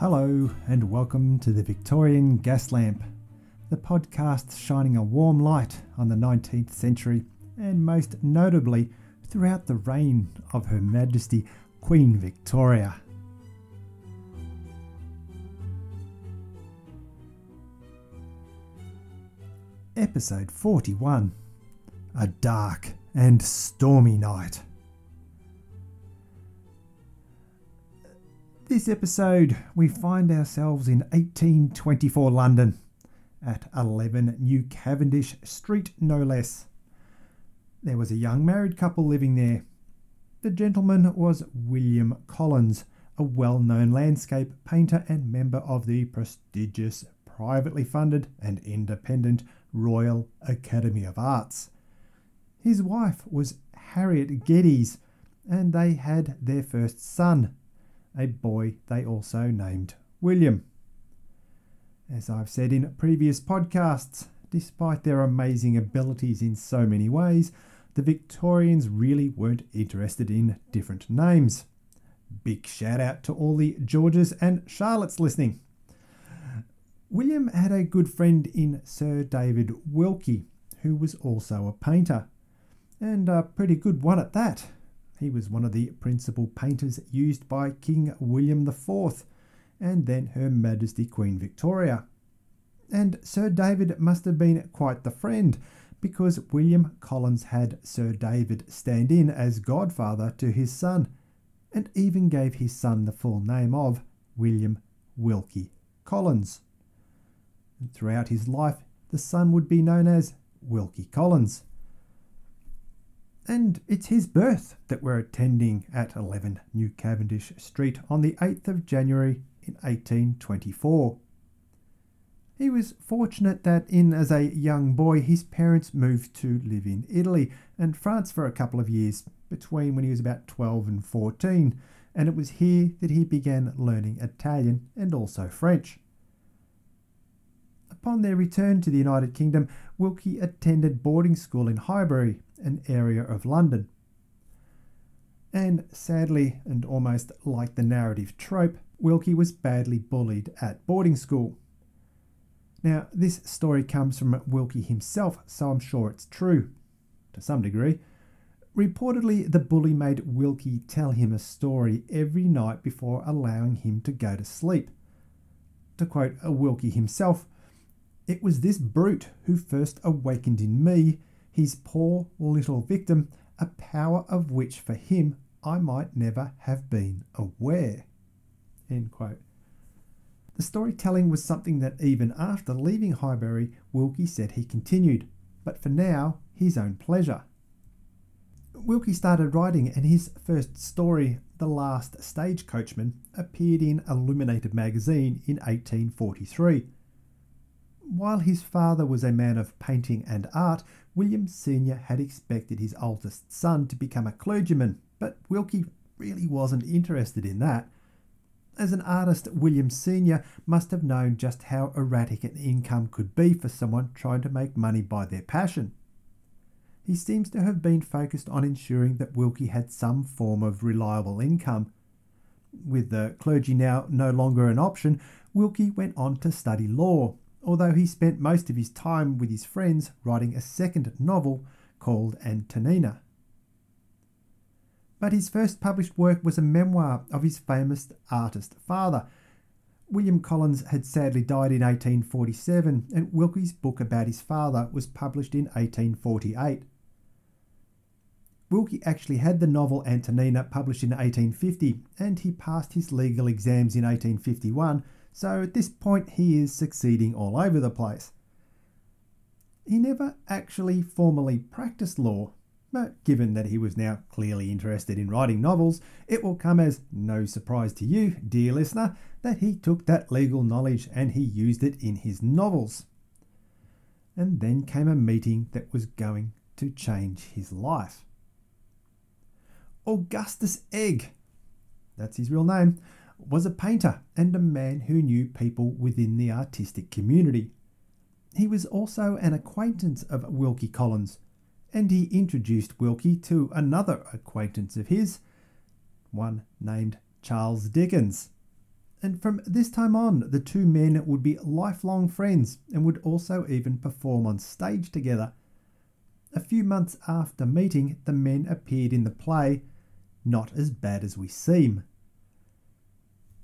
Hello, and welcome to the Victorian Gas Lamp, the podcast shining a warm light on the 19th century and most notably throughout the reign of Her Majesty Queen Victoria. Episode 41 A Dark and Stormy Night. This episode, we find ourselves in 1824 London at 11 New Cavendish Street, no less. There was a young married couple living there. The gentleman was William Collins, a well known landscape painter and member of the prestigious, privately funded, and independent Royal Academy of Arts. His wife was Harriet Geddes, and they had their first son, a boy they also named William. As I've said in previous podcasts, despite their amazing abilities in so many ways, the Victorians really weren't interested in different names. Big shout out to all the Georges and Charlottes listening. William had a good friend in Sir David Wilkie, who was also a painter, and a pretty good one at that. He was one of the principal painters used by King William IV and then Her Majesty Queen Victoria. And Sir David must have been quite the friend because William Collins had Sir David stand in as godfather to his son and even gave his son the full name of William Wilkie Collins. And throughout his life, the son would be known as Wilkie Collins and it's his birth that we're attending at 11 New Cavendish Street on the 8th of January in 1824. He was fortunate that, in as a young boy, his parents moved to live in Italy and France for a couple of years between when he was about 12 and 14, and it was here that he began learning Italian and also French. Upon their return to the United Kingdom, Wilkie attended boarding school in Highbury an area of London. And sadly, and almost like the narrative trope, Wilkie was badly bullied at boarding school. Now, this story comes from Wilkie himself, so I'm sure it's true, to some degree. Reportedly, the bully made Wilkie tell him a story every night before allowing him to go to sleep. To quote Wilkie himself, it was this brute who first awakened in me his poor little victim, a power of which for him I might never have been aware. The storytelling was something that even after leaving Highbury, Wilkie said he continued, but for now, his own pleasure. Wilkie started writing, and his first story, The Last Stagecoachman, appeared in Illuminated magazine in 1843. While his father was a man of painting and art, William Sr. had expected his oldest son to become a clergyman, but Wilkie really wasn't interested in that. As an artist, William Sr. must have known just how erratic an income could be for someone trying to make money by their passion. He seems to have been focused on ensuring that Wilkie had some form of reliable income. With the clergy now no longer an option, Wilkie went on to study law although he spent most of his time with his friends writing a second novel called Antonina. But his first published work was a memoir of his famous artist father. William Collins had sadly died in 1847, and Wilkie's book about his father was published in 1848. Wilkie actually had the novel Antonina published in 1850, and he passed his legal exams in 1851 so at this point, he is succeeding all over the place. He never actually formally practiced law, but given that he was now clearly interested in writing novels, it will come as no surprise to you, dear listener, that he took that legal knowledge and he used it in his novels. And then came a meeting that was going to change his life. Augustus Egg, that's his real name, was a painter and a man who knew people within the artistic community. He was also an acquaintance of Wilkie Collins, and he introduced Wilkie to another acquaintance of his, one named Charles Dickens. And from this time on, the two men would be lifelong friends and would also even perform on stage together. A few months after meeting, the men appeared in the play Not as Bad as We Seem.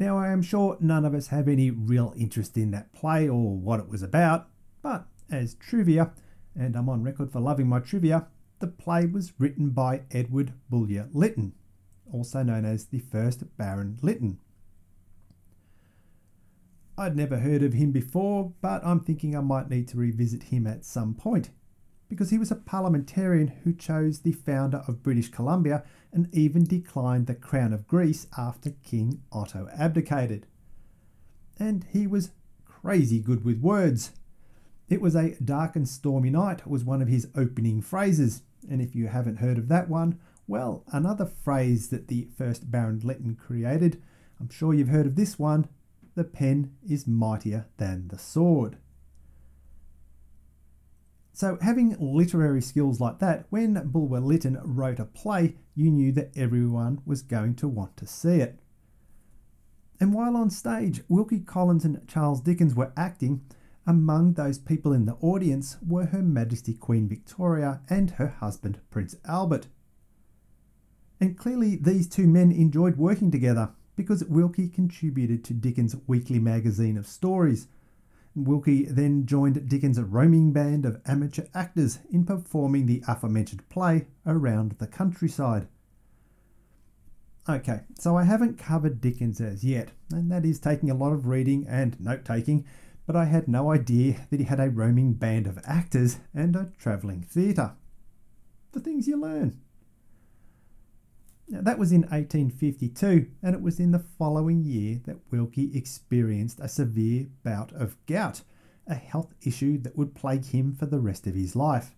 Now, I am sure none of us have any real interest in that play or what it was about, but as trivia, and I'm on record for loving my trivia, the play was written by Edward Bulwer Lytton, also known as the first Baron Lytton. I'd never heard of him before, but I'm thinking I might need to revisit him at some point, because he was a parliamentarian who chose the founder of British Columbia and even declined the crown of Greece after King Otto abdicated. And he was crazy good with words. It was a dark and stormy night was one of his opening phrases, and if you haven't heard of that one, well, another phrase that the first Baron Lytton created, I'm sure you've heard of this one, the pen is mightier than the sword. So, having literary skills like that, when Bulwer Lytton wrote a play, you knew that everyone was going to want to see it. And while on stage, Wilkie Collins and Charles Dickens were acting, among those people in the audience were Her Majesty Queen Victoria and her husband Prince Albert. And clearly, these two men enjoyed working together, because Wilkie contributed to Dickens' weekly magazine of stories. Wilkie then joined Dickens' roaming band of amateur actors in performing the aforementioned play around the countryside. Okay, so I haven't covered Dickens as yet, and that is taking a lot of reading and note taking, but I had no idea that he had a roaming band of actors and a travelling theatre. The things you learn. Now, that was in 1852, and it was in the following year that Wilkie experienced a severe bout of gout, a health issue that would plague him for the rest of his life.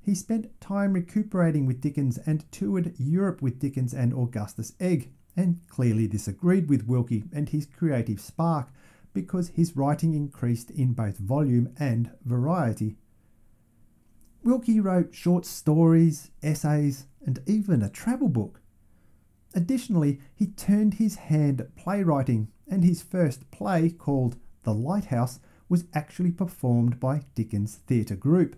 He spent time recuperating with Dickens and toured Europe with Dickens and Augustus Egg, and clearly disagreed with Wilkie and his creative spark because his writing increased in both volume and variety. Wilkie wrote short stories, essays, and even a travel book. Additionally, he turned his hand at playwriting, and his first play, called The Lighthouse, was actually performed by Dickens Theatre Group.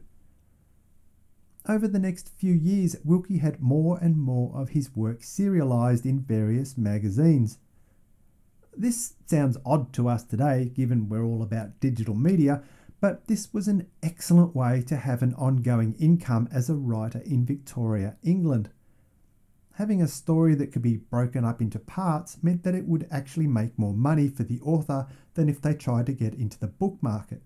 Over the next few years, Wilkie had more and more of his work serialised in various magazines. This sounds odd to us today, given we're all about digital media, but this was an excellent way to have an ongoing income as a writer in Victoria, England. Having a story that could be broken up into parts meant that it would actually make more money for the author than if they tried to get into the book market.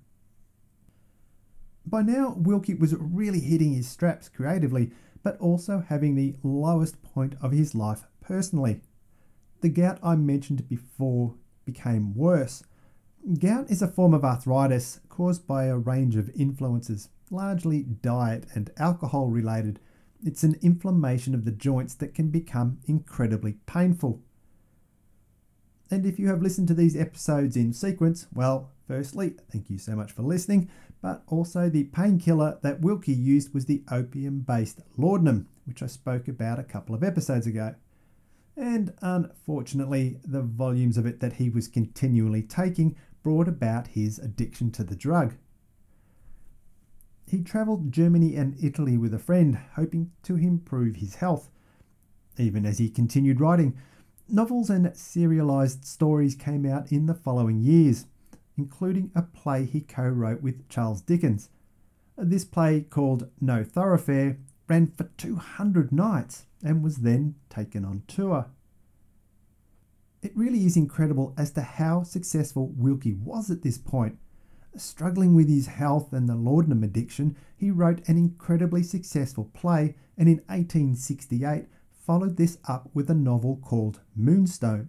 By now, Wilkie was really hitting his straps creatively, but also having the lowest point of his life personally. The gout I mentioned before became worse Gout is a form of arthritis caused by a range of influences, largely diet and alcohol related. It's an inflammation of the joints that can become incredibly painful. And if you have listened to these episodes in sequence, well, firstly, thank you so much for listening, but also the painkiller that Wilkie used was the opium based laudanum, which I spoke about a couple of episodes ago. And unfortunately, the volumes of it that he was continually taking brought about his addiction to the drug. He travelled Germany and Italy with a friend, hoping to improve his health. Even as he continued writing, novels and serialised stories came out in the following years, including a play he co wrote with Charles Dickens. This play, called No Thoroughfare, ran for 200 nights and was then taken on tour. It really is incredible as to how successful Wilkie was at this point. Struggling with his health and the laudanum addiction, he wrote an incredibly successful play and in 1868 followed this up with a novel called Moonstone.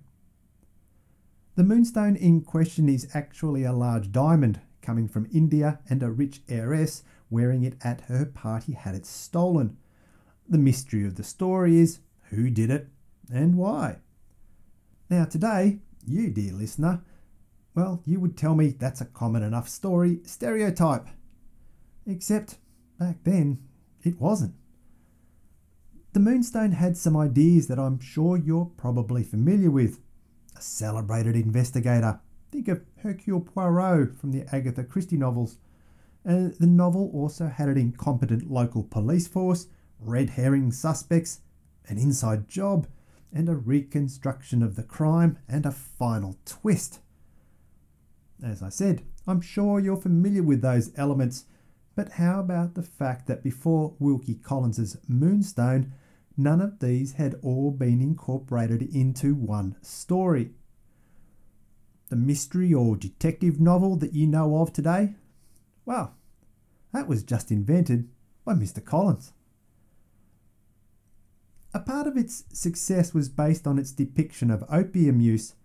The moonstone in question is actually a large diamond coming from India, and a rich heiress wearing it at her party had it stolen. The mystery of the story is who did it and why. Now, today, you, dear listener, well, you would tell me that's a common enough story stereotype. Except back then, it wasn't. The Moonstone had some ideas that I'm sure you're probably familiar with. a celebrated investigator. Think of Hercule Poirot from the Agatha Christie novels. And the novel also had an incompetent local police force, red herring suspects, an inside job, and a reconstruction of the crime and a final twist. As I said, I'm sure you're familiar with those elements, but how about the fact that before Wilkie Collins's Moonstone, none of these had all been incorporated into one story? The mystery or detective novel that you know of today? Well, that was just invented by Mr. Collins. A part of its success was based on its depiction of opium use.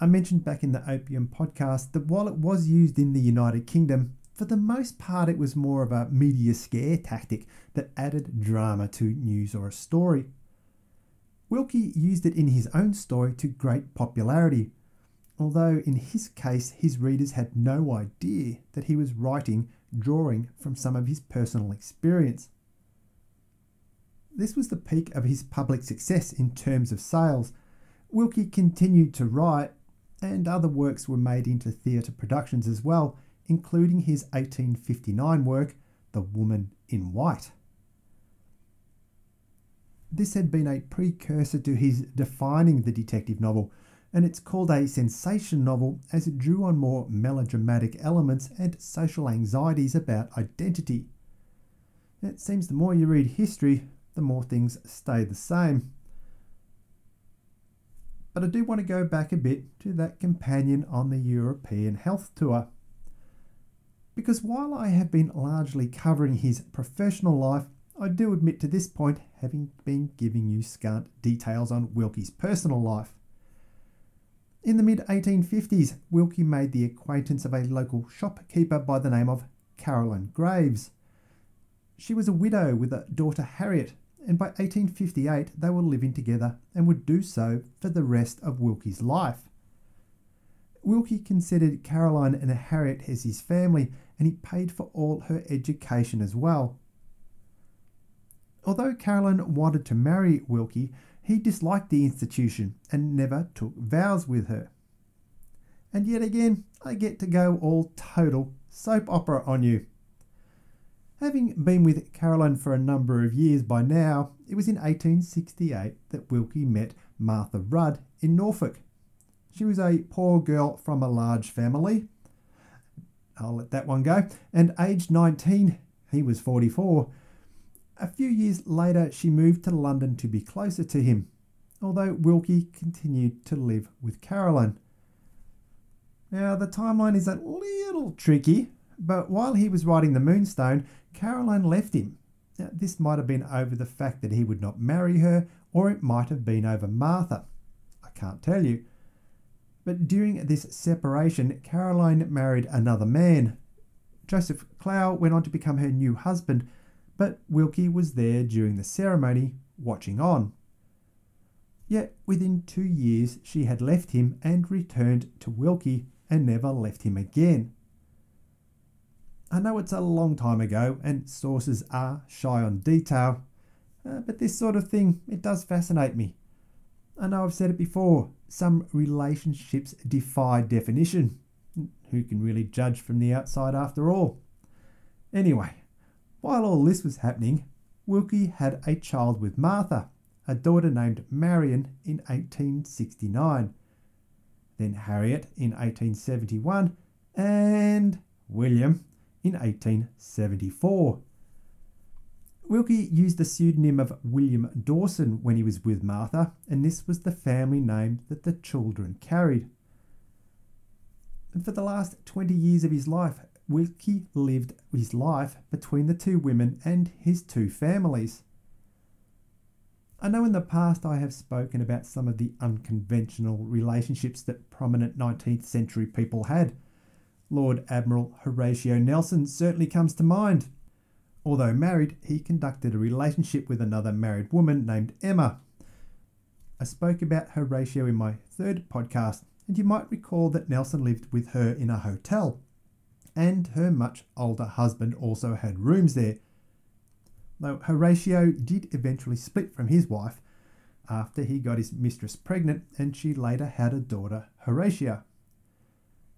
I mentioned back in the opium podcast that while it was used in the United Kingdom, for the most part it was more of a media scare tactic that added drama to news or a story. Wilkie used it in his own story to great popularity, although in his case his readers had no idea that he was writing drawing from some of his personal experience. This was the peak of his public success in terms of sales. Wilkie continued to write, and other works were made into theatre productions as well, including his 1859 work, The Woman in White. This had been a precursor to his defining the detective novel, and it's called a sensation novel as it drew on more melodramatic elements and social anxieties about identity. It seems the more you read history, the more things stay the same. But I do want to go back a bit to that companion on the European health tour. Because while I have been largely covering his professional life, I do admit to this point having been giving you scant details on Wilkie's personal life. In the mid 1850s, Wilkie made the acquaintance of a local shopkeeper by the name of Caroline Graves. She was a widow with a daughter Harriet, and by 1858 they were living together and would do so for the rest of Wilkie's life. Wilkie considered Caroline and Harriet as his family and he paid for all her education as well. Although Caroline wanted to marry Wilkie, he disliked the institution and never took vows with her. And yet again, I get to go all total soap opera on you. Having been with Caroline for a number of years by now, it was in 1868 that Wilkie met Martha Rudd in Norfolk. She was a poor girl from a large family. I'll let that one go. And aged 19, he was 44. A few years later, she moved to London to be closer to him, although Wilkie continued to live with Caroline. Now, the timeline is a little tricky but while he was writing The Moonstone, Caroline left him. Now, this might have been over the fact that he would not marry her, or it might have been over Martha. I can't tell you. But during this separation, Caroline married another man. Joseph Clow went on to become her new husband, but Wilkie was there during the ceremony, watching on. Yet within two years, she had left him and returned to Wilkie and never left him again. I know it's a long time ago and sources are shy on detail, uh, but this sort of thing, it does fascinate me. I know I've said it before, some relationships defy definition. Who can really judge from the outside after all? Anyway, while all this was happening, Wilkie had a child with Martha, a daughter named Marion in 1869, then Harriet in 1871, and William in 1874. Wilkie used the pseudonym of William Dawson when he was with Martha, and this was the family name that the children carried. And for the last 20 years of his life, Wilkie lived his life between the two women and his two families. I know in the past I have spoken about some of the unconventional relationships that prominent 19th century people had. Lord Admiral Horatio Nelson certainly comes to mind. Although married, he conducted a relationship with another married woman named Emma. I spoke about Horatio in my third podcast, and you might recall that Nelson lived with her in a hotel, and her much older husband also had rooms there. Though Horatio did eventually split from his wife, after he got his mistress pregnant and she later had a daughter, Horatia.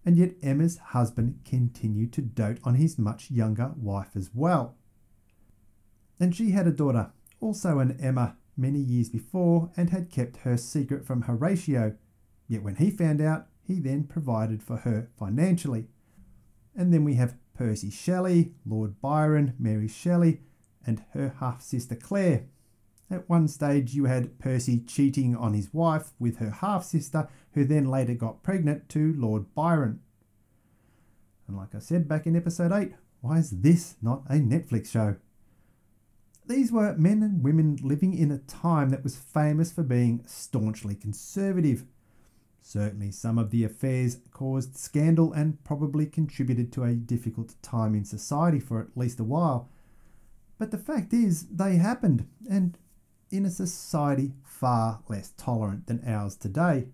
And yet Emma's husband continued to dote on his much younger wife as well. And she had a daughter, also an Emma, many years before and had kept her secret from Horatio. Yet when he found out, he then provided for her financially. And then we have Percy Shelley, Lord Byron, Mary Shelley, and her half sister Claire. At one stage, you had Percy cheating on his wife with her half sister, who then later got pregnant to Lord Byron. And like I said back in episode 8, why is this not a Netflix show? These were men and women living in a time that was famous for being staunchly conservative. Certainly, some of the affairs caused scandal and probably contributed to a difficult time in society for at least a while. But the fact is, they happened, and in a society far less tolerant than ours today.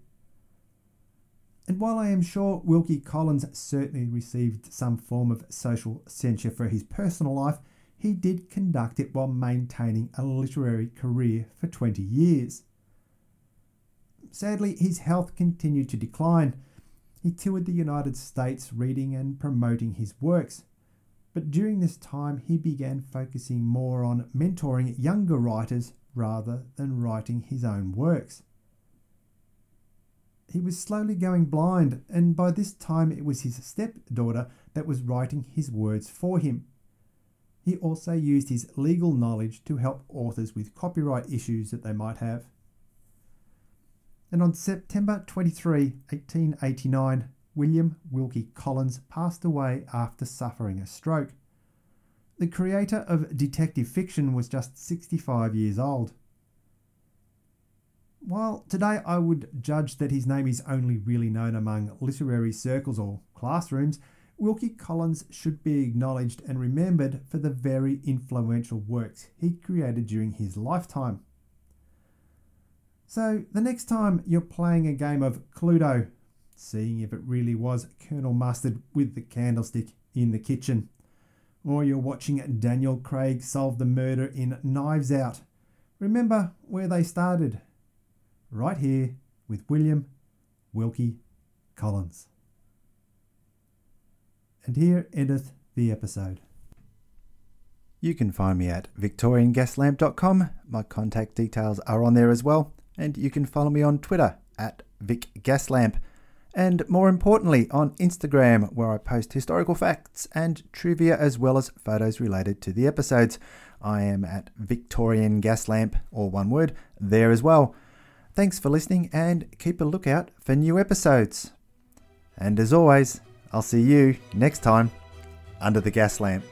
And while I am sure Wilkie Collins certainly received some form of social censure for his personal life, he did conduct it while maintaining a literary career for 20 years. Sadly, his health continued to decline. He toured the United States reading and promoting his works. But during this time, he began focusing more on mentoring younger writers rather than writing his own works. He was slowly going blind, and by this time, it was his stepdaughter that was writing his words for him. He also used his legal knowledge to help authors with copyright issues that they might have. And on September 23, 1889, William Wilkie Collins passed away after suffering a stroke. The creator of detective fiction was just 65 years old. While today I would judge that his name is only really known among literary circles or classrooms, Wilkie Collins should be acknowledged and remembered for the very influential works he created during his lifetime. So, the next time you're playing a game of Cluedo, seeing if it really was Colonel Mustard with the candlestick in the kitchen, or you're watching Daniel Craig solve the murder in Knives Out, remember where they started. Right here with William Wilkie Collins. And here endeth the episode. You can find me at victoriangaslamp.com. My contact details are on there as well. And you can follow me on Twitter at vicgaslamp. And more importantly, on Instagram, where I post historical facts and trivia as well as photos related to the episodes. I am at Victorian Gaslamp, or one word, there as well. Thanks for listening and keep a lookout for new episodes. And as always, I'll see you next time under the gas lamp.